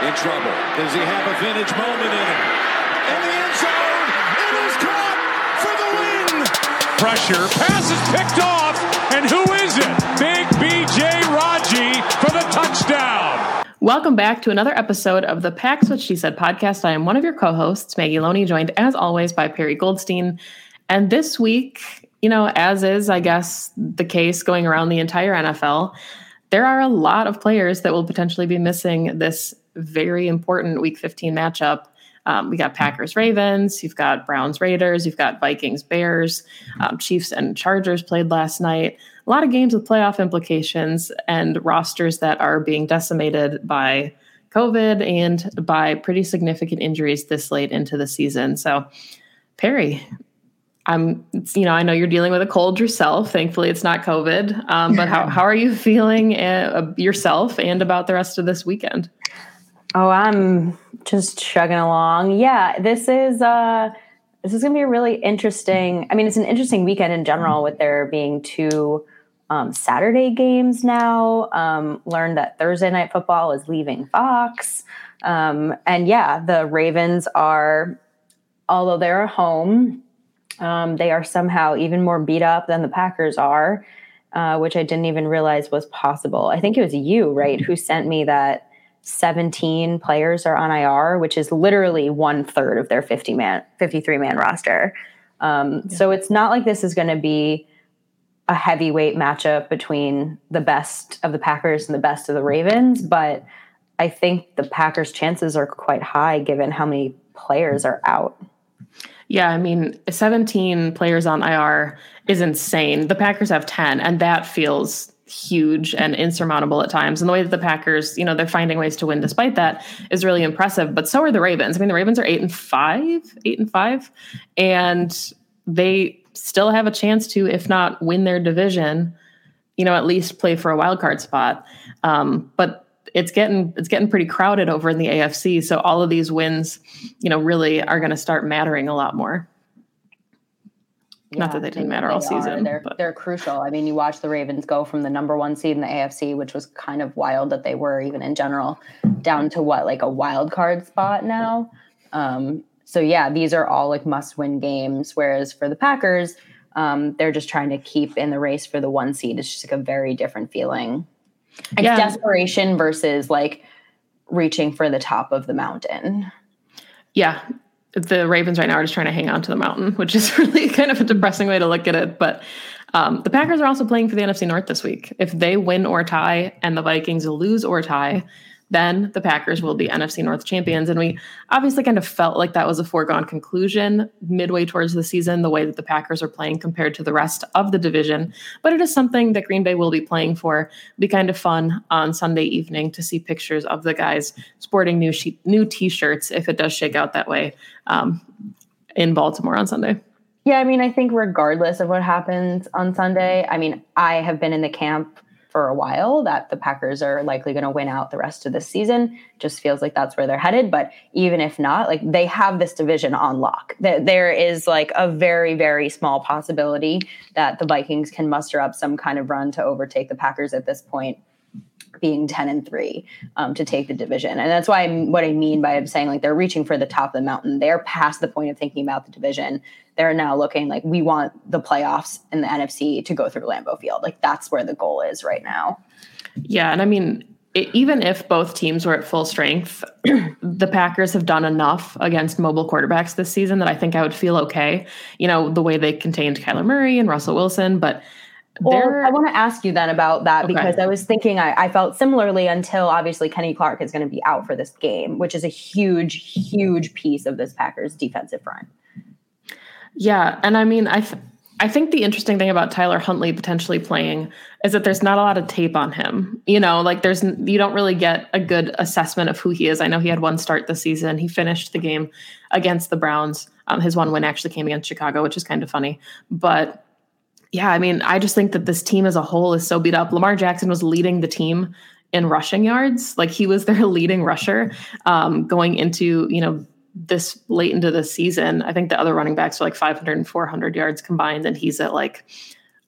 in trouble. Does he have a vintage moment in him? In the end zone, it is caught for the win. Pressure, pass is picked off, and who is it? Big BJ Raji for the touchdown. Welcome back to another episode of the Packs What She Said podcast. I am one of your co-hosts, Maggie Loney, joined as always by Perry Goldstein. And this week, you know, as is, I guess, the case going around the entire NFL, there are a lot of players that will potentially be missing this very important Week 15 matchup. Um, we got Packers Ravens, you've got Browns Raiders, you've got Vikings Bears, um, Chiefs and Chargers played last night. A lot of games with playoff implications and rosters that are being decimated by COVID and by pretty significant injuries this late into the season. So, Perry, I'm, you know, I know you're dealing with a cold yourself. Thankfully, it's not COVID. Um, but how, how are you feeling uh, yourself and about the rest of this weekend? Oh, I'm just chugging along. Yeah, this is uh this is going to be a really interesting. I mean, it's an interesting weekend in general with there being two um, Saturday games now. Um, learned that Thursday night football is leaving Fox, um, and yeah, the Ravens are, although they're home, um, they are somehow even more beat up than the Packers are, uh, which I didn't even realize was possible. I think it was you, right, who sent me that 17 players are on IR, which is literally one third of their 50 man, 53 man roster. Um, yeah. So it's not like this is going to be a heavyweight matchup between the best of the Packers and the best of the Ravens, but I think the Packers' chances are quite high given how many players are out. Yeah, I mean, 17 players on IR is insane. The Packers have 10, and that feels huge and insurmountable at times. And the way that the Packers, you know, they're finding ways to win despite that is really impressive. But so are the Ravens. I mean, the Ravens are eight and five, eight and five, and they still have a chance to, if not win their division, you know, at least play for a wild card spot. Um, but it's getting it's getting pretty crowded over in the AFC. So all of these wins, you know, really are going to start mattering a lot more. Yeah, Not that they didn't matter they all season. They're, but. they're crucial. I mean, you watch the Ravens go from the number one seed in the AFC, which was kind of wild that they were even in general, down to what, like a wild card spot now. Um, so, yeah, these are all like must win games. Whereas for the Packers, um, they're just trying to keep in the race for the one seed. It's just like a very different feeling. It's yeah. desperation versus like reaching for the top of the mountain. Yeah, the Ravens right now are just trying to hang on to the mountain, which is really kind of a depressing way to look at it. But um, the Packers are also playing for the NFC North this week. If they win or tie and the Vikings lose or tie, then the Packers will be NFC North champions. And we obviously kind of felt like that was a foregone conclusion midway towards the season, the way that the Packers are playing compared to the rest of the division. But it is something that Green Bay will be playing for. It'll be kind of fun on Sunday evening to see pictures of the guys sporting new she- new T-shirts if it does shake out that way um, in Baltimore on Sunday. Yeah, I mean, I think regardless of what happens on Sunday, I mean, I have been in the camp for a while that the Packers are likely going to win out the rest of the season. Just feels like that's where they're headed. But even if not, like they have this division on lock. There is like a very, very small possibility that the Vikings can muster up some kind of run to overtake the Packers at this point being 10 and 3 um, to take the division. And that's why I'm, what I mean by saying like they're reaching for the top of the mountain. They're past the point of thinking about the division. They're now looking like we want the playoffs in the NFC to go through Lambeau Field. Like that's where the goal is right now. Yeah. And I mean, it, even if both teams were at full strength, the Packers have done enough against mobile quarterbacks this season that I think I would feel okay. You know, the way they contained Kyler Murray and Russell Wilson, but Well, I want to ask you then about that okay. because I was thinking I, I, felt similarly until obviously Kenny Clark is going to be out for this game, which is a huge, huge piece of this Packers defensive front. Yeah, and I mean, I th- I think the interesting thing about Tyler Huntley potentially playing is that there's not a lot of tape on him. You know, like there's you don't really get a good assessment of who he is. I know he had one start this season. He finished the game against the Browns. Um, his one win actually came against Chicago, which is kind of funny. But yeah, I mean, I just think that this team as a whole is so beat up. Lamar Jackson was leading the team in rushing yards, like he was their leading rusher um, going into you know this late into the season. I think the other running backs are like 500 and 400 yards combined, and he's at like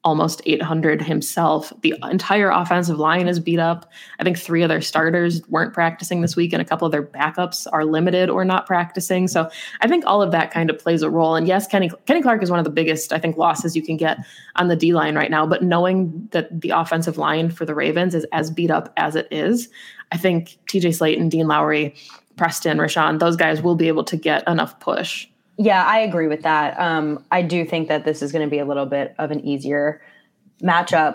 almost 800 himself. The entire offensive line is beat up. I think three of their starters weren't practicing this week, and a couple of their backups are limited or not practicing. So I think all of that kind of plays a role. And yes, Kenny Kenny Clark is one of the biggest, I think, losses you can get on the D line right now. But knowing that the offensive line for the Ravens is as beat up as it is, I think TJ Slaton, Dean Lowry, Preston, Rashan, those guys will be able to get enough push. Yeah, I agree with that. Um, I do think that this is going to be a little bit of an easier matchup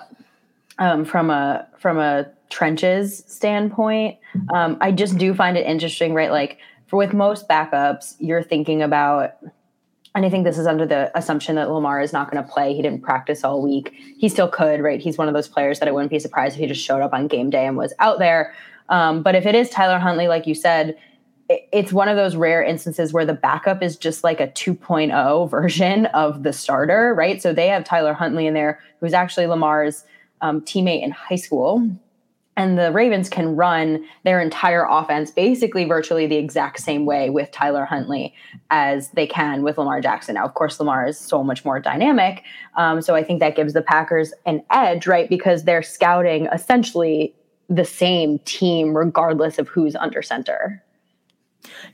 um, from a from a trenches standpoint. Um, I just do find it interesting, right? Like for with most backups, you're thinking about, and I think this is under the assumption that Lamar is not going to play. He didn't practice all week. He still could, right? He's one of those players that I wouldn't be surprised if he just showed up on game day and was out there. Um, but if it is Tyler Huntley, like you said, it's one of those rare instances where the backup is just like a 2.0 version of the starter, right? So they have Tyler Huntley in there, who's actually Lamar's um, teammate in high school. And the Ravens can run their entire offense basically virtually the exact same way with Tyler Huntley as they can with Lamar Jackson. Now, of course, Lamar is so much more dynamic. Um, so I think that gives the Packers an edge, right? Because they're scouting essentially the same team regardless of who's under center.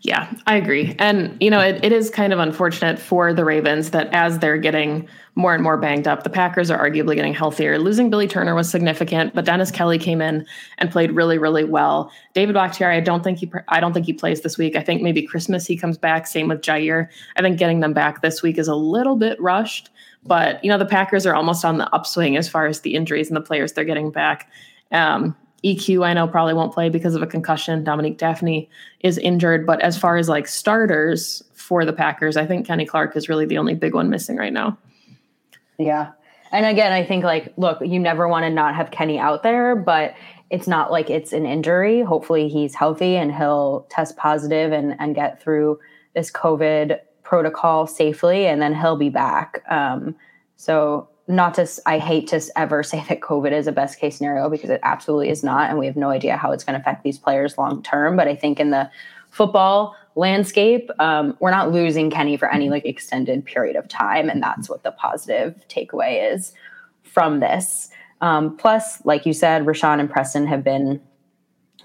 Yeah, I agree. And, you know, it, it is kind of unfortunate for the Ravens that as they're getting more and more banged up, the Packers are arguably getting healthier. Losing Billy Turner was significant, but Dennis Kelly came in and played really, really well. David Bakhtiari, I don't think he, I don't think he plays this week. I think maybe Christmas he comes back. Same with Jair. I think getting them back this week is a little bit rushed, but, you know, the Packers are almost on the upswing as far as the injuries and the players they're getting back. Um, EQ, I know probably won't play because of a concussion. Dominique Dafney is injured, but as far as like starters for the Packers, I think Kenny Clark is really the only big one missing right now. Yeah. And again, I think like, look, you never want to not have Kenny out there, but it's not like it's an injury. Hopefully he's healthy and he'll test positive and, and get through this COVID protocol safely and then he'll be back. Um, so not to i hate to ever say that covid is a best case scenario because it absolutely is not and we have no idea how it's going to affect these players long term but i think in the football landscape um, we're not losing kenny for any like extended period of time and that's what the positive takeaway is from this. Um, plus like you said rashan and preston have been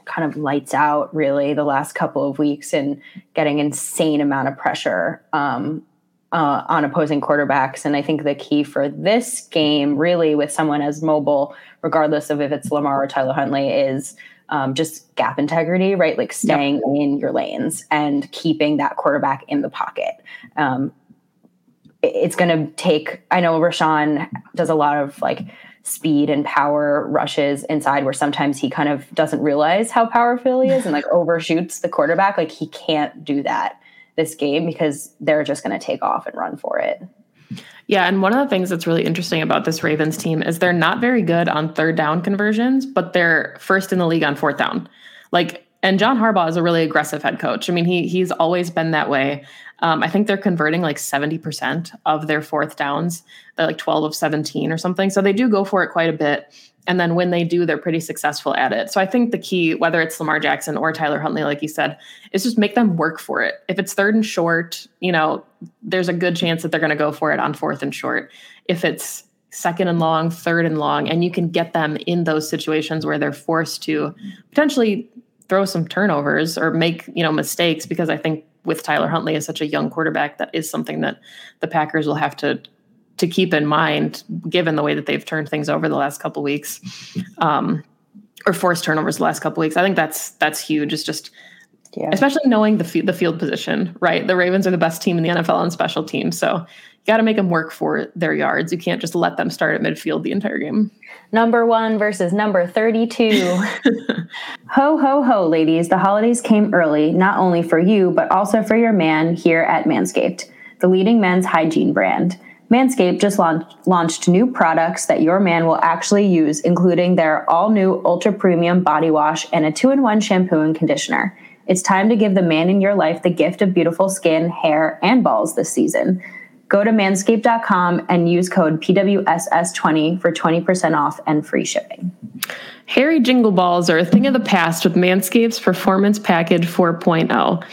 kind of lights out really the last couple of weeks and getting insane amount of pressure um, uh, on opposing quarterbacks. And I think the key for this game, really, with someone as mobile, regardless of if it's Lamar or Tyler Huntley, is um, just gap integrity, right? Like staying yep. in your lanes and keeping that quarterback in the pocket. Um, it's going to take, I know Rashan does a lot of like speed and power rushes inside where sometimes he kind of doesn't realize how powerful he is and like overshoots the quarterback. Like he can't do that this game because they're just going to take off and run for it. Yeah, and one of the things that's really interesting about this Ravens team is they're not very good on third down conversions, but they're first in the league on fourth down. Like, and John Harbaugh is a really aggressive head coach. I mean, he he's always been that way. Um, I think they're converting like 70% of their fourth downs. They're like 12 of 17 or something. So they do go for it quite a bit. And then when they do, they're pretty successful at it. So I think the key, whether it's Lamar Jackson or Tyler Huntley, like you said, is just make them work for it. If it's third and short, you know, there's a good chance that they're going to go for it on fourth and short. If it's second and long, third and long, and you can get them in those situations where they're forced to potentially throw some turnovers or make, you know, mistakes, because I think with Tyler Huntley as such a young quarterback, that is something that the Packers will have to to keep in mind, given the way that they've turned things over the last couple weeks, um, or forced turnovers the last couple weeks. I think that's that's huge. It's just, yeah. especially knowing the f- the field position, right? The Ravens are the best team in the NFL on special teams, so got to make them work for their yards. You can't just let them start at midfield the entire game. Number one versus number 32. ho, ho, ho, ladies. The holidays came early, not only for you, but also for your man here at Manscaped, the leading men's hygiene brand. Manscaped just launched, launched new products that your man will actually use, including their all new ultra premium body wash and a two in one shampoo and conditioner. It's time to give the man in your life the gift of beautiful skin, hair, and balls this season. Go to manscaped.com and use code PWSS20 for 20% off and free shipping. Hairy jingle balls are a thing of the past with Manscaped's Performance Package 4.0.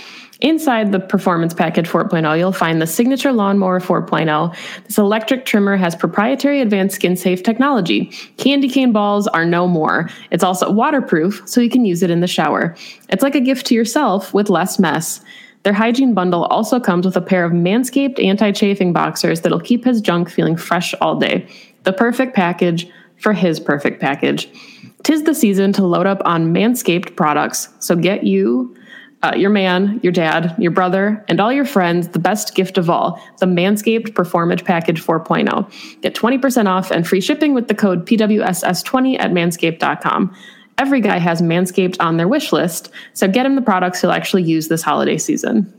Inside the Performance Package 4.0, you'll find the Signature Lawnmower 4.0. This electric trimmer has proprietary advanced skin safe technology. Candy cane balls are no more. It's also waterproof, so you can use it in the shower. It's like a gift to yourself with less mess. Their hygiene bundle also comes with a pair of Manscaped anti chafing boxers that'll keep his junk feeling fresh all day. The perfect package for his perfect package. Tis the season to load up on Manscaped products, so get you uh, your man, your dad, your brother, and all your friends the best gift of all the Manscaped Performance Package 4.0. Get 20% off and free shipping with the code PWSS20 at manscaped.com. Every guy has Manscaped on their wish list, so get him the products he'll actually use this holiday season.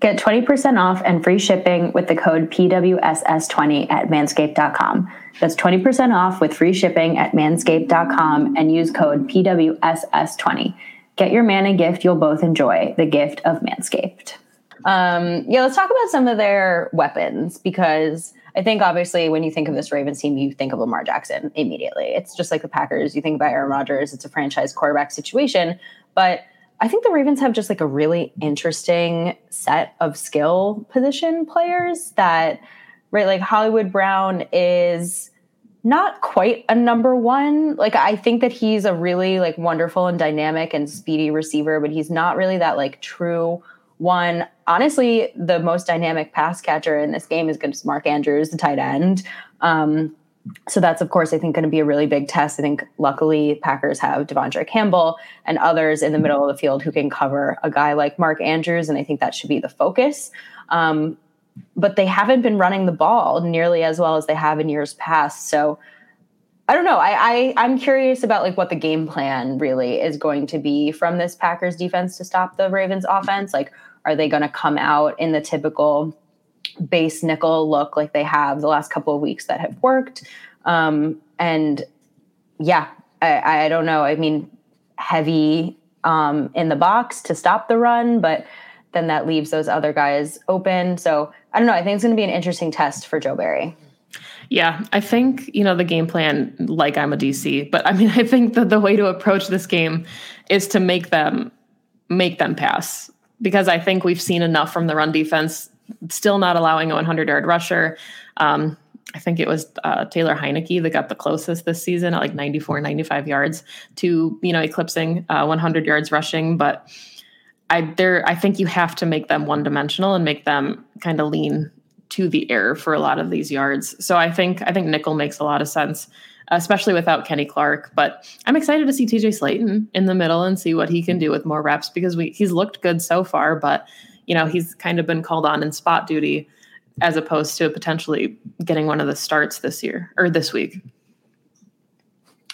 Get 20% off and free shipping with the code PWSS20 at manscaped.com. That's 20% off with free shipping at manscaped.com and use code PWSS20. Get your man a gift you'll both enjoy the gift of Manscaped. Um, yeah, let's talk about some of their weapons because I think obviously when you think of this Ravens team, you think of Lamar Jackson immediately. It's just like the Packers. You think about Aaron Rodgers, it's a franchise quarterback situation. But I think the Ravens have just like a really interesting set of skill position players that, right, like Hollywood Brown is not quite a number one. Like I think that he's a really like wonderful and dynamic and speedy receiver, but he's not really that like true one. Honestly, the most dynamic pass catcher in this game is going to be Mark Andrews, the tight end. Um, so that's of course I think going to be a really big test. I think luckily Packers have De'Vondre Campbell and others in the middle of the field who can cover a guy like Mark Andrews, and I think that should be the focus. Um, but they haven't been running the ball nearly as well as they have in years past. So I don't know. I, I am curious about like what the game plan really is going to be from this Packers defense to stop the Ravens offense. Like, are they going to come out in the typical base nickel look like they have the last couple of weeks that have worked? Um, and yeah, I, I don't know. I mean, heavy um, in the box to stop the run, but then that leaves those other guys open. So I don't know. I think it's going to be an interesting test for Joe Barry. Yeah, I think, you know, the game plan, like I'm a DC, but I mean, I think that the way to approach this game is to make them make them pass because I think we've seen enough from the run defense, still not allowing a 100 yard rusher. Um, I think it was uh, Taylor Heinicke that got the closest this season at like 94, 95 yards to, you know, eclipsing uh, 100 yards rushing. But I there I think you have to make them one dimensional and make them kind of lean to the air for a lot of these yards. So I think I think nickel makes a lot of sense, especially without Kenny Clark. But I'm excited to see TJ Slaton in the middle and see what he can do with more reps because we he's looked good so far, but you know he's kind of been called on in spot duty as opposed to potentially getting one of the starts this year or this week.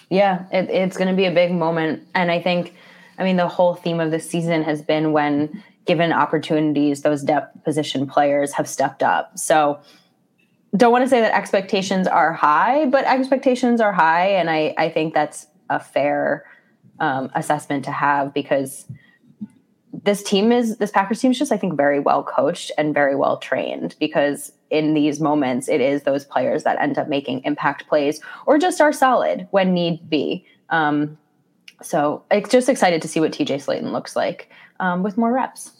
Yeah, it, it's going to be a big moment, and I think I mean, the whole theme of this season has been when given opportunities, those depth position players have stepped up. So, don't want to say that expectations are high, but expectations are high. And I, I think that's a fair um, assessment to have because this team is, this Packers team is just, I think, very well coached and very well trained because in these moments, it is those players that end up making impact plays or just are solid when need be. Um, so it's just excited to see what TJ Slaton looks like um, with more reps.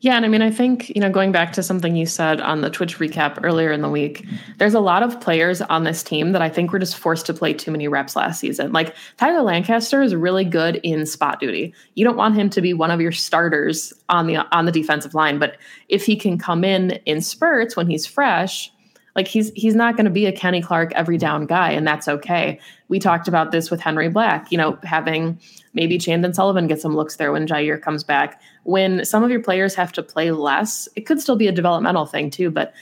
Yeah, and I mean, I think, you know, going back to something you said on the Twitch recap earlier in the week, there's a lot of players on this team that I think were just forced to play too many reps last season. Like Tyler Lancaster is really good in spot duty. You don't want him to be one of your starters on the on the defensive line, but if he can come in in spurts when he's fresh, Like he's he's not going to be a Kenny Clark every mm-hmm. down guy, and that's okay. We talked about this with Henry Black, you know, having maybe Chandon Sullivan get some looks there when Jair comes back. When some of your players have to play less, it could still be a developmental thing too, but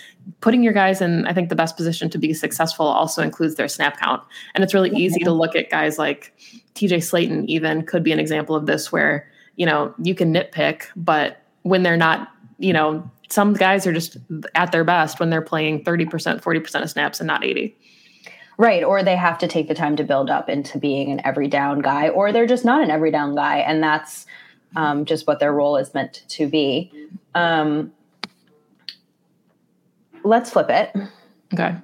putting your guys in, I think, the best position to be successful also includes their snap count. And it's really easy to look at guys like TJ Slaton, even could be an example of this where, you know, you can nitpick, but when they're not, you know, some guys are just at their best when they're playing 30%, 40% of snaps and not 80. Right. Or they have to take the time to build up into being an every down guy, or they're just not an every down guy. And that's um, just what their role is meant to be. Um, let's flip it. Okay.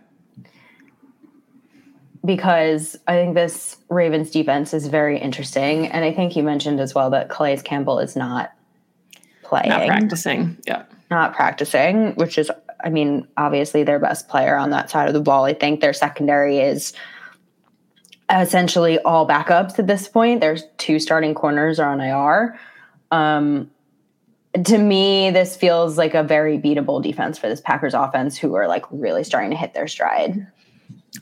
Because I think this Ravens defense is very interesting. And I think you mentioned as well that Calais Campbell is not playing. Not practicing. Yeah not practicing, which is, I mean, obviously their best player on that side of the ball. I think their secondary is essentially all backups at this point. There's two starting corners are on IR. Um, to me, this feels like a very beatable defense for this Packers offense, who are like really starting to hit their stride.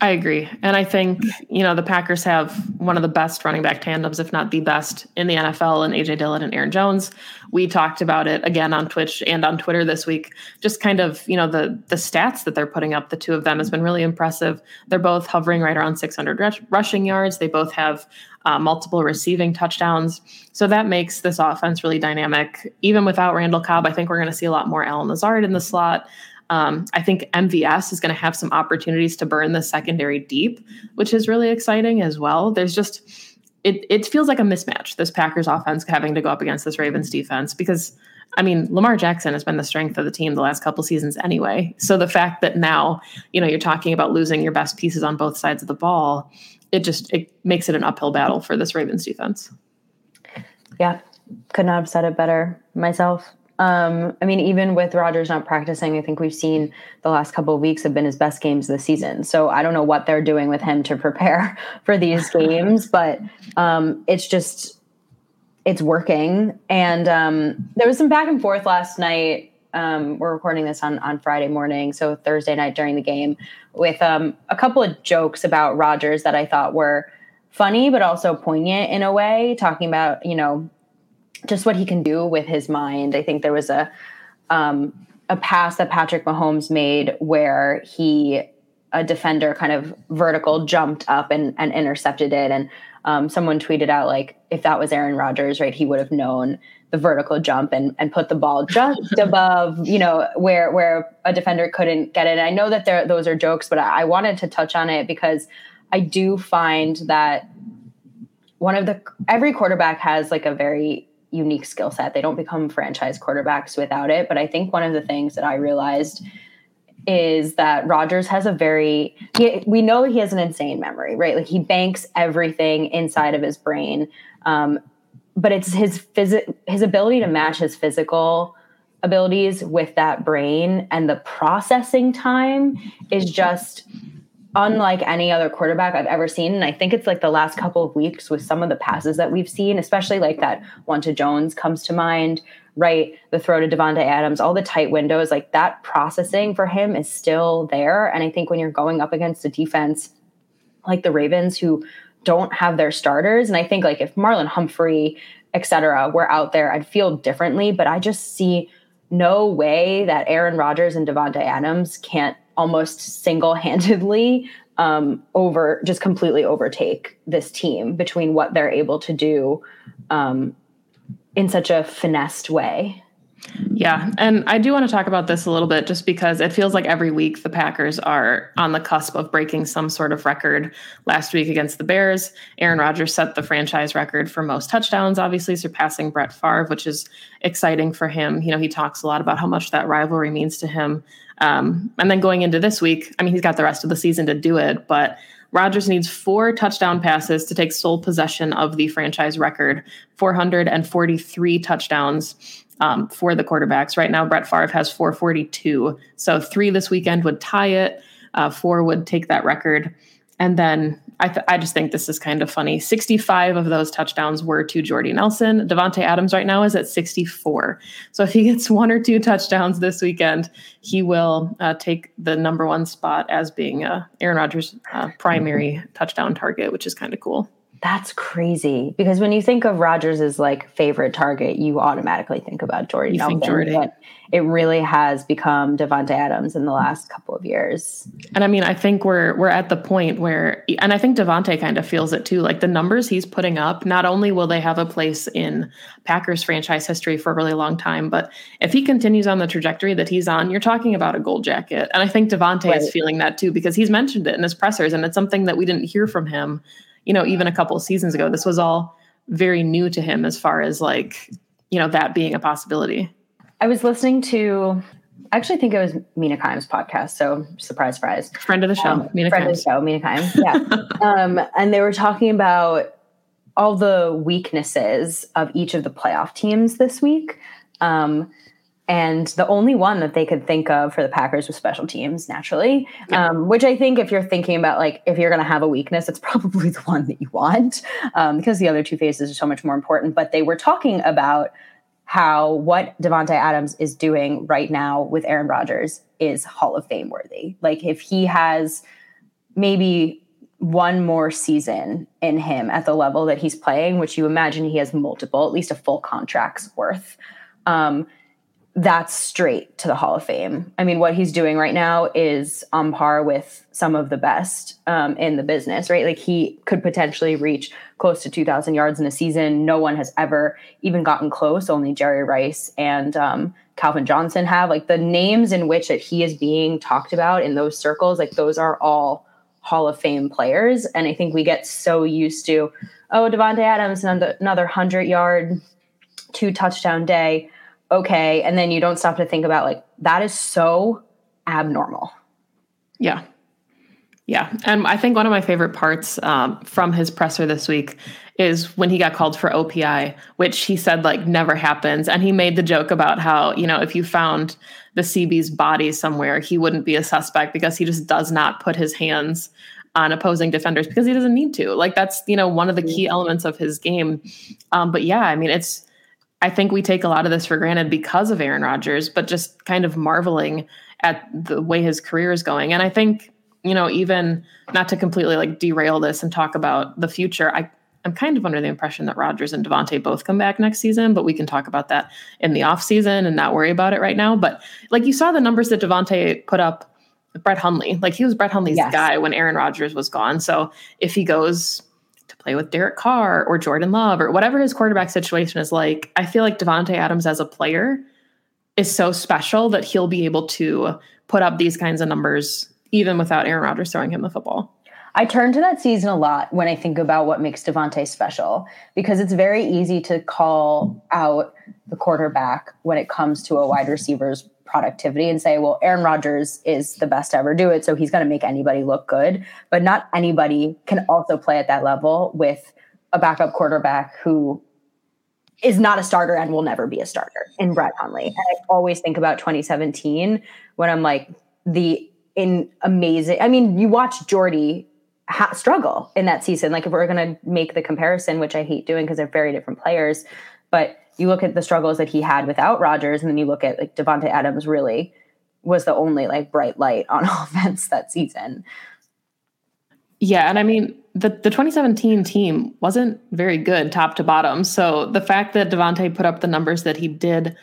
I agree. And I think, you know, the Packers have one of the best running back tandems, if not the best in the NFL, and AJ Dillon and Aaron Jones. We talked about it again on Twitch and on Twitter this week. Just kind of, you know, the the stats that they're putting up, the two of them has been really impressive. They're both hovering right around 600 rush, rushing yards. They both have uh, multiple receiving touchdowns. So that makes this offense really dynamic. Even without Randall Cobb, I think we're going to see a lot more Allen Lazard in the slot. Um, I think MVS is going to have some opportunities to burn the secondary deep, which is really exciting as well. There's just it it feels like a mismatch this Packers offense having to go up against this Ravens defense because I mean Lamar Jackson has been the strength of the team the last couple seasons anyway. So the fact that now you know you're talking about losing your best pieces on both sides of the ball, it just it makes it an uphill battle for this Ravens defense. Yeah, could not have said it better myself. Um, I mean, even with Rodgers not practicing, I think we've seen the last couple of weeks have been his best games of the season. So I don't know what they're doing with him to prepare for these games, but um, it's just it's working. And um, there was some back and forth last night. Um, we're recording this on on Friday morning, so Thursday night during the game, with um, a couple of jokes about Rodgers that I thought were funny, but also poignant in a way, talking about you know just what he can do with his mind. I think there was a um, a pass that Patrick Mahomes made where he a defender kind of vertical jumped up and, and intercepted it and um, someone tweeted out like if that was Aaron Rodgers right he would have known the vertical jump and and put the ball just above you know where where a defender couldn't get it and I know that there those are jokes but I, I wanted to touch on it because I do find that one of the every quarterback has like a very unique skill set. They don't become franchise quarterbacks without it. But I think one of the things that I realized is that Rodgers has a very he, we know he has an insane memory, right? Like he banks everything inside of his brain. Um, but it's his phys- his ability to match his physical abilities with that brain and the processing time is just unlike any other quarterback I've ever seen. And I think it's like the last couple of weeks with some of the passes that we've seen, especially like that one to Jones comes to mind, right? The throw to Davante Adams, all the tight windows, like that processing for him is still there. And I think when you're going up against a defense like the Ravens who don't have their starters, and I think like if Marlon Humphrey, et cetera, were out there, I'd feel differently. But I just see no way that Aaron Rodgers and Davante Adams can't almost single-handedly um, over just completely overtake this team between what they're able to do um, in such a finessed way. Yeah. And I do want to talk about this a little bit just because it feels like every week the Packers are on the cusp of breaking some sort of record. Last week against the Bears, Aaron Rodgers set the franchise record for most touchdowns, obviously surpassing Brett Favre, which is exciting for him. You know, he talks a lot about how much that rivalry means to him. Um, and then going into this week, I mean, he's got the rest of the season to do it, but Rodgers needs four touchdown passes to take sole possession of the franchise record 443 touchdowns um, for the quarterbacks. Right now, Brett Favre has 442. So three this weekend would tie it, uh, four would take that record. And then I, th- I just think this is kind of funny. 65 of those touchdowns were to Jordy Nelson. Davante Adams right now is at 64. So if he gets one or two touchdowns this weekend, he will uh, take the number one spot as being uh, Aaron Rodgers' uh, primary touchdown target, which is kind of cool. That's crazy because when you think of Rodgers' like favorite target, you automatically think about Jordy. You think Jordy. but it really has become Davante Adams in the mm-hmm. last couple of years. And I mean, I think we're we're at the point where, and I think Davante kind of feels it too. Like the numbers he's putting up, not only will they have a place in Packers franchise history for a really long time, but if he continues on the trajectory that he's on, you're talking about a gold jacket. And I think Davante Right. is feeling that too because he's mentioned it in his pressers, and it's something that we didn't hear from him. You know, even a couple of seasons ago, this was all very new to him as far as like you know that being a possibility. I was listening to, I actually think it was Mina Kimes' podcast. So surprise, surprise. Friend of the show, Um, Mina friend of the Kimes. show, Mina Kimes. Yeah. um, and they were talking about all the weaknesses of each of the playoff teams this week. Um, and the only one that they could think of for the Packers was special teams, naturally. Um, which I think, if you're thinking about like if you're going to have a weakness, it's probably the one that you want um, because the other two phases are so much more important. But they were talking about how what Davante Adams is doing right now with Aaron Rodgers is Hall of Fame worthy. Like if he has maybe one more season in him at the level that he's playing, which you imagine he has multiple, at least a full contract's worth. Um, that's straight to the Hall of Fame. I mean, what he's doing right now is on par with some of the best um, in the business, right? Like he could potentially reach close to 2,000 yards in a season. No one has ever even gotten close. Only Jerry Rice and um, Calvin Johnson have. Like the names in which that he is being talked about in those circles, like those are all Hall of Fame players. And I think we get so used to, oh, Davante Adams, another, another 100 yard, two touchdown day okay and then you don't stop to think about like that is so abnormal Yeah. Yeah. And I think one of my favorite parts um, from his presser this week is when he got called for OPI, which he said like never happens. And he made the joke about how, you know, if you found the CB's body somewhere, he wouldn't be a suspect because he just does not put his hands on opposing defenders because he doesn't need to. Like that's, you know, one of the key elements of his game. Um, but yeah, I mean, it's, I think we take a lot of this for granted because of Aaron Rodgers, but just kind of marveling at the way his career is going. And I think, you know, even not to completely like derail this and talk about the future, I, I'm kind of under the impression that Rodgers and Davante both come back next season, but we can talk about that in the offseason and not worry about it right now. But like you saw the numbers that Davante put up Brett Hundley. Like he was Brett Hundley's Yes. guy when Aaron Rodgers was gone. So if he goes play with Derek Carr or Jordan Love or whatever his quarterback situation is like, I feel like Davante Adams as a player is so special that he'll be able to put up these kinds of numbers even without Aaron Rodgers throwing him the football. I turn to that season a lot when I think about what makes Davante special because it's very easy to call out the quarterback when it comes to a wide receiver's productivity and say, well, Aaron Rodgers is the best to ever do it, so he's going to make anybody look good. But not anybody can also play at that level with a backup quarterback who is not a starter and will never be a starter in Brett Hundley. And I always think about 2017 when I'm like, the in amazing. I mean, you watch Jordy ha- struggle in that season. Like if we're going to make the comparison, which I hate doing because they're very different players, but you look at the struggles that he had without Rodgers, and then you look at like Davante Adams really was the only like bright light on offense that season. Yeah, and I mean the the 2017 team wasn't very good top to bottom. So the fact that Davante put up the numbers that he did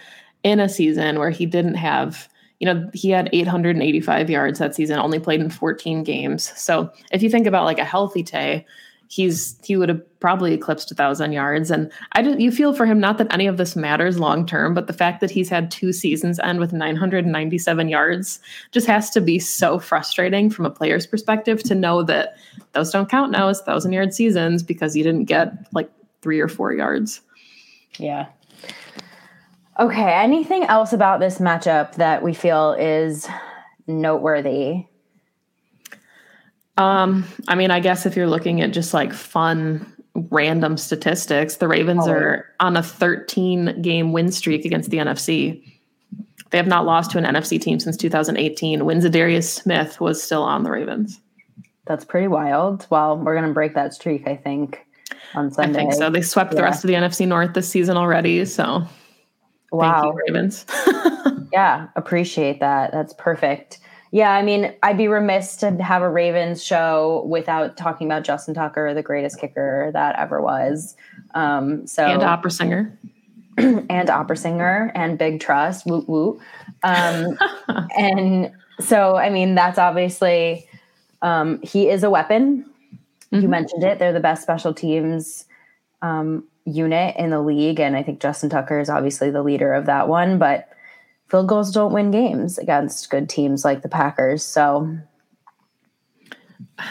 in a season where he didn't have, you know, he had 885 yards that season, only played in 14 games. So if you think about like a healthy Tay, he's he would have probably eclipsed a thousand yards. And I just you feel for him not that any of this matters long term, but the fact that he's had two seasons end with 997 yards just has to be so frustrating from a player's perspective to know that those don't count now as thousand yard seasons because you didn't get like three or four yards. Yeah. Okay. Anything else about this matchup that we feel is noteworthy? Um, I mean, I guess if you're looking at just like fun random statistics, the Ravens Oh. are on a 13 game win streak against the NFC. They have not lost to an NFC team since 2018 when Za'Darius Smith was still on the Ravens. That's pretty wild. Well, we're going to break that streak, I think, on Sunday. I think so. They swept yeah. the rest of the NFC North this season already. So, wow, you, Ravens. yeah, appreciate that. That's perfect. Yeah, I mean, I'd be remiss to have a Ravens show without talking about Justin Tucker, the greatest kicker that ever was. Um, so and opera singer, and opera singer, and big trust, woot woot. Um, and so, I mean, that's obviously um, he is a weapon. Mm-hmm. You mentioned it; they're the best special teams um, unit in the league, and I think Justin Tucker is obviously the leader of that one, but field goals don't win games against good teams like the Packers. So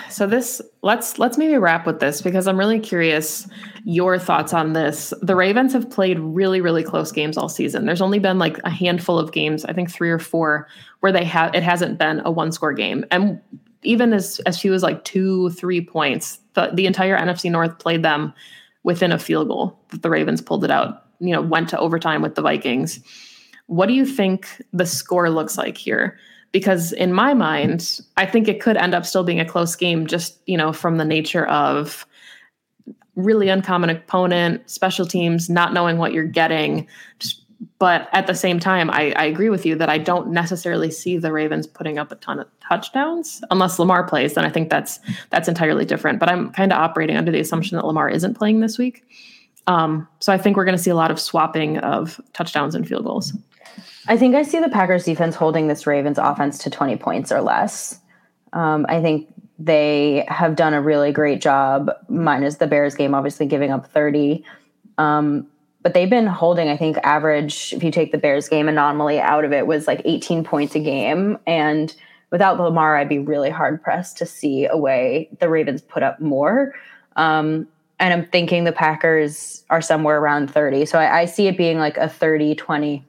so this let's let's maybe wrap with this because I'm really curious your thoughts on this. The Ravens have played really really close games all season. There's only been like a handful of games, I think 3 or 4 where they have it hasn't been a one score game. And even as as few as like 2 3 points, the the entire NFC North played them within a field goal. The Ravens pulled it out, you know, went to overtime with the Vikings. What do you think the score looks like here? Because in my mind, I think it could end up still being a close game, just you know, from the nature of really uncommon opponent, special teams, not knowing what you're getting. But at the same time, I, I agree with you that I don't necessarily see the Ravens putting up a ton of touchdowns unless Lamar plays. Then I think that's that's entirely different. But I'm kind of operating under the assumption that Lamar isn't playing this week. Um, so I think we're going to see a lot of swapping of touchdowns and field goals. I think I see the Packers defense holding this Ravens offense to 20 points or less. Um, I think they have done a really great job, minus the Bears game, obviously giving up 30. Um, but they've been holding, I think, average, if you take the Bears game anomaly out of it, was like 18 points a game. And without Lamar, I'd be really hard pressed to see a way the Ravens put up more. Um, and I'm thinking the Packers are somewhere around 30. So I, I see it being like a 30 20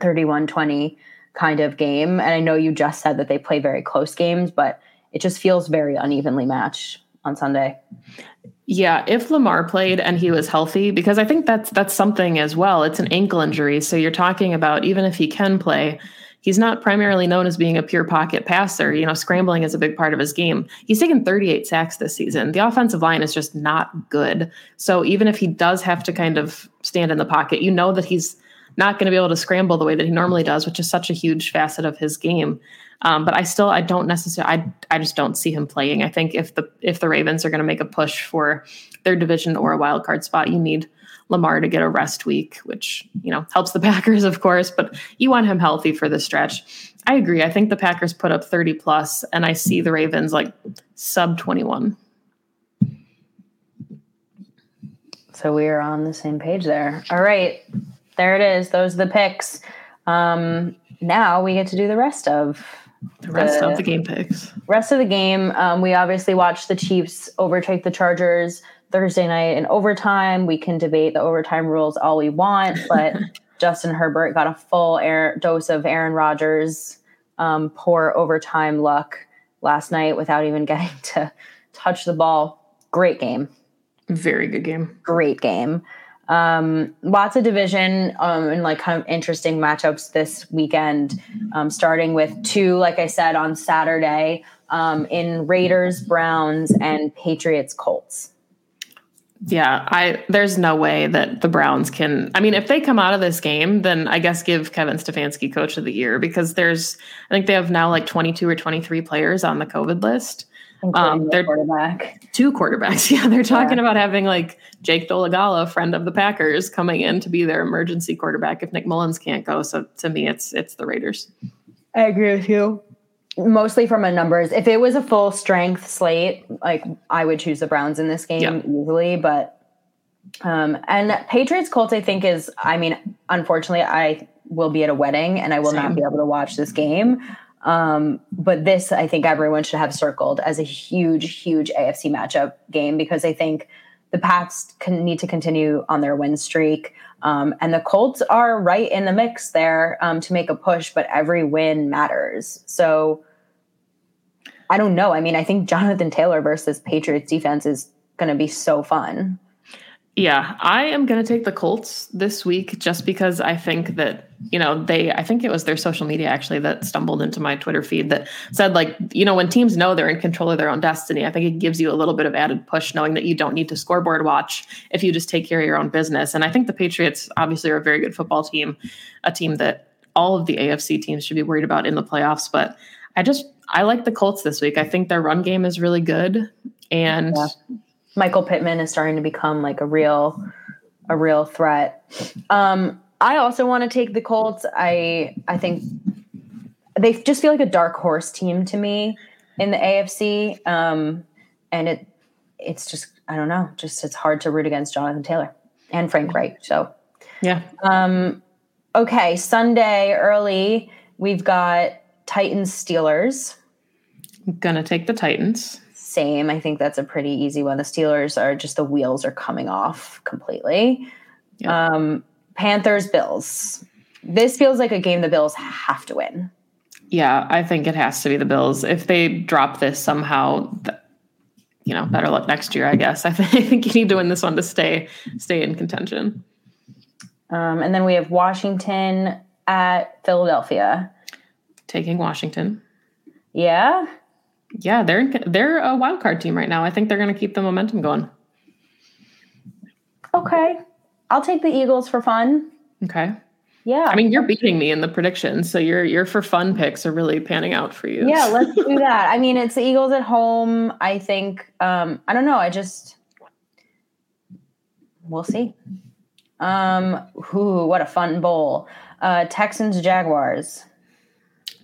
31 20 kind of game. And I know you just said that they play very close games, but it just feels very unevenly matched on Sunday. Yeah, if Lamar played and he was healthy, because I think that's that's something as well. It's an ankle injury, so you're talking about even if he can play, he's not primarily known as being a pure pocket passer. You know, scrambling is a big part of his game. He's taken 38 sacks this season. The offensive line is just not good. So even if he does have to kind of stand in the pocket, you know that he's not going to be able to scramble the way that he normally does, which is such a huge facet of his game. Um, but I still I don't necessarily I I just don't see him playing. I think if the if the Ravens are going to make a push for their division or a wild card spot, you need Lamar to get a rest week, which you know helps the Packers, of course. But you want him healthy for the stretch. I agree. I think the Packers put up 30 plus, and I see the Ravens like sub 21. So we are on the same page there. All right there it is. Those are the picks. Um, now we get to do the rest of the rest the, of the game picks. Rest of the game. Um, we obviously watched the Chiefs overtake the Chargers Thursday night in overtime. We can debate the overtime rules all we want, but Justin Herbert got a full air, dose of Aaron Rodgers' um, poor overtime luck last night without even getting to touch the ball. Great game. Very good game. Great game. Um, lots of division um, and like kind of interesting matchups this weekend, um, starting with two, like I said, on Saturday um, in Raiders, Browns, and Patriots, Colts. Yeah, I there's no way that the Browns can. I mean, if they come out of this game, then I guess give Kevin Stefanski coach of the year because there's I think they have now like 22 or 23 players on the COVID list. Um, they're quarterback. Two quarterbacks. Yeah, they're talking yeah. about having like Jake Dolegala, friend of the Packers, coming in to be their emergency quarterback if Nick Mullens can't go. So to me, it's it's the Raiders. I agree with you. Mostly from a numbers. If it was a full strength slate, like I would choose the Browns in this game yep. easily. But um, and Patriots Colts, I think is. I mean, unfortunately, I will be at a wedding and I will Same. not be able to watch this game. Um, but this, I think everyone should have circled as a huge, huge AFC matchup game because I think the Pats can need to continue on their win streak. Um, and the Colts are right in the mix there um, to make a push, but every win matters. So I don't know. I mean, I think Jonathan Taylor versus Patriots defense is going to be so fun. Yeah, I am going to take the Colts this week just because I think that you know, they, I think it was their social media actually that stumbled into my Twitter feed that said, like, you know, when teams know they're in control of their own destiny, I think it gives you a little bit of added push knowing that you don't need to scoreboard watch if you just take care of your own business. And I think the Patriots obviously are a very good football team, a team that all of the AFC teams should be worried about in the playoffs. But I just, I like the Colts this week. I think their run game is really good. And yeah. Michael Pittman is starting to become like a real, a real threat. Um, I also want to take the Colts. I I think they just feel like a dark horse team to me in the AFC. Um, and it it's just I don't know, just it's hard to root against Jonathan Taylor and Frank Reich. So yeah. Um, okay, Sunday early we've got Titans Steelers. gonna take the Titans. Same. I think that's a pretty easy one. The Steelers are just the wheels are coming off completely. Yep. Um, Panthers Bills. This feels like a game the Bills have to win. Yeah, I think it has to be the Bills. If they drop this somehow, you know, better luck next year. I guess. I think, I think you need to win this one to stay stay in contention. Um, and then we have Washington at Philadelphia. Taking Washington. Yeah. Yeah, they're they're a wild card team right now. I think they're going to keep the momentum going. Okay. I'll take the Eagles for fun. Okay. Yeah. I mean, you're beating me in the predictions, so your your for fun picks are really panning out for you. Yeah, let's do that. I mean, it's the Eagles at home. I think um I don't know, I just we'll see. Um who what a fun bowl. Uh Texans Jaguars.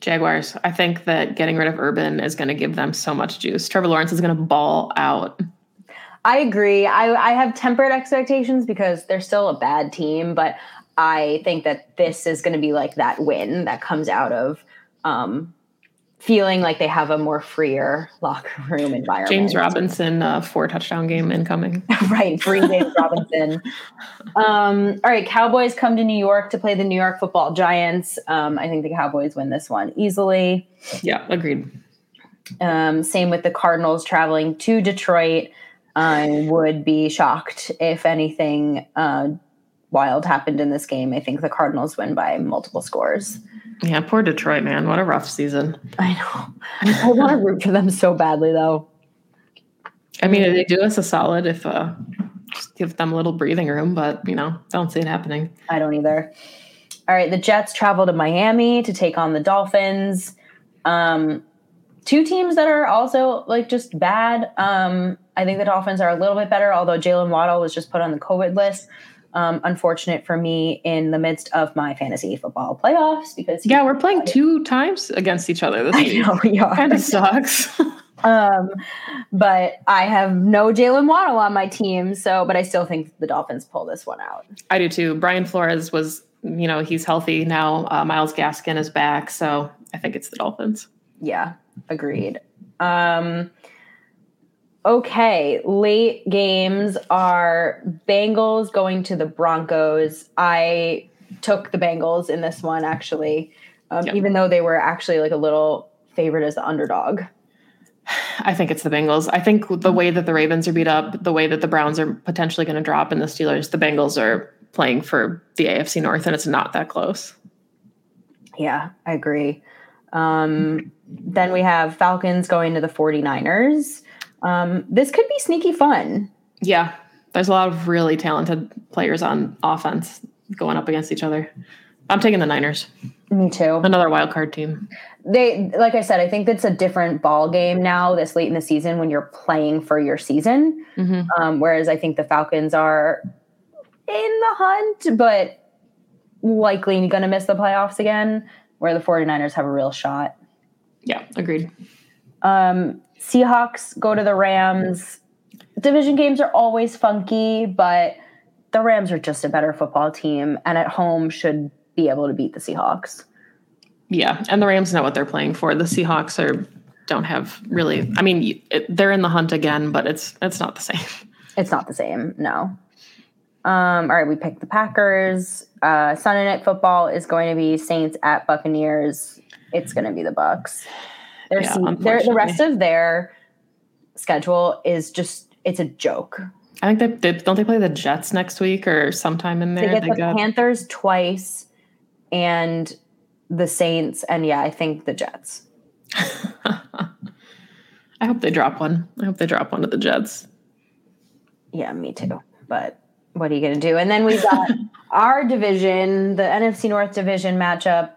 Jaguars. I think that getting rid of Urban is going to give them so much juice. Trevor Lawrence is going to ball out. I agree. I, I have tempered expectations because they're still a bad team, but I think that this is going to be like that win that comes out of um, feeling like they have a more freer locker room environment. James Robinson, uh, four touchdown game incoming. right, free James Robinson. Um, all right, Cowboys come to New York to play the New York Football Giants. Um, I think the Cowboys win this one easily. Yeah, agreed. Um, same with the Cardinals traveling to Detroit. I would be shocked if anything uh, wild happened in this game. I think the Cardinals win by multiple scores. Yeah, poor Detroit, man. What a rough season. I know. I want to root for them so badly, though. I mean, they do us a solid if uh, just give them a little breathing room, but you know, don't see it happening. I don't either. All right, the Jets travel to Miami to take on the Dolphins. Um, two teams that are also like just bad. Um, I think the Dolphins are a little bit better, although Jaylen Waddle was just put on the COVID list. Um, unfortunate for me in the midst of my fantasy football playoffs because yeah, we're playing two times against each other this week. I know we are. Kind of sucks. um, but I have no Jaylen Waddle on my team, so but I still think the Dolphins pull this one out. I do too. Brian Flores was, you know, he's healthy now. Uh, Myles Gaskin is back, so I think it's the Dolphins. Yeah, agreed. Um, Okay, late games are Bengals going to the Broncos. I took the Bengals in this one actually, um, yep. even though they were actually like a little favorite as the underdog. I think it's the Bengals. I think the way that the Ravens are beat up, the way that the Browns are potentially going to drop, and the Steelers, the Bengals are playing for the AFC North, and it's not that close. Yeah, I agree. Um, then we have Falcons going to the 49ers. Um, this could be sneaky fun. Yeah, there's a lot of really talented players on offense going up against each other. I'm taking the Niners. Me too. Another wild card team. They, like I said, I think that's a different ball game now. This late in the season, when you're playing for your season, mm-hmm. um, whereas I think the Falcons are in the hunt, but likely going to miss the playoffs again. Where the 49ers have a real shot. Yeah, agreed. Um, Seahawks go to the Rams. Division games are always funky, but the Rams are just a better football team and at home should be able to beat the Seahawks. Yeah, and the Rams know what they're playing for. The Seahawks are don't have really I mean they're in the hunt again, but it's it's not the same. It's not the same. No. Um, all right, we picked the Packers. Uh, Sunday night football is going to be Saints at Buccaneers. It's going to be the Bucks. Their, yeah, their the rest of their schedule is just it's a joke. I think they, they don't they play the Jets next week or sometime in there. They get they the got... Panthers twice, and the Saints, and yeah, I think the Jets. I hope they drop one. I hope they drop one to the Jets. Yeah, me too. But what are you going to do? And then we've got our division, the NFC North division matchup,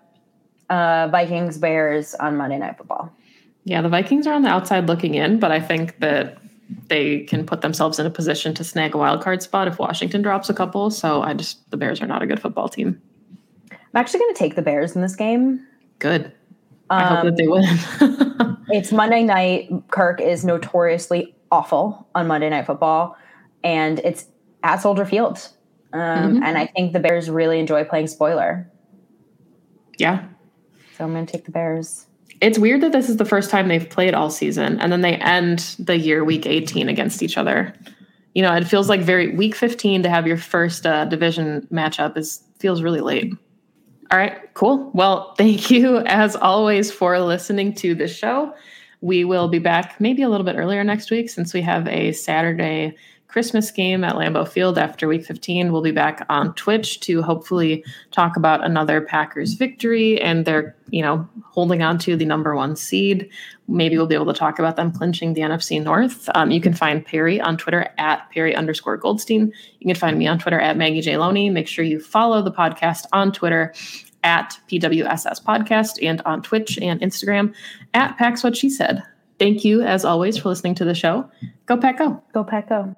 uh, Vikings Bears on Monday Night Football. Yeah, the Vikings are on the outside looking in, but I think that they can put themselves in a position to snag a wild card spot if Washington drops a couple. So I just the Bears are not a good football team. I'm actually going to take the Bears in this game. Good. I hope that they win. it's Monday night. Kirk is notoriously awful on Monday Night Football, and it's at Soldier Field. Um, mm-hmm. And I think the Bears really enjoy playing spoiler. Yeah. So I'm going to take the Bears. It's weird that this is the first time they've played all season, and then they end the year week 18 against each other. You know, it feels like very week 15 to have your first uh, division matchup is feels really late. All right, cool. Well, thank you as always for listening to the show. We will be back maybe a little bit earlier next week since we have a Saturday Christmas game at Lambeau Field after week 15. We'll be back on Twitch to hopefully talk about another Packers victory and they're, you know, holding on to the number one seed. Maybe we'll be able to talk about them clinching the NFC North. Um, you can find Perry on Twitter at Perry underscore Goldstein. You can find me on Twitter at Maggie J. Loney. Make sure you follow the podcast on Twitter at PWSS Podcast and on Twitch and Instagram at Pax What She Said. Thank you, as always, for listening to the show. Go Pack Go. Go Pack Go.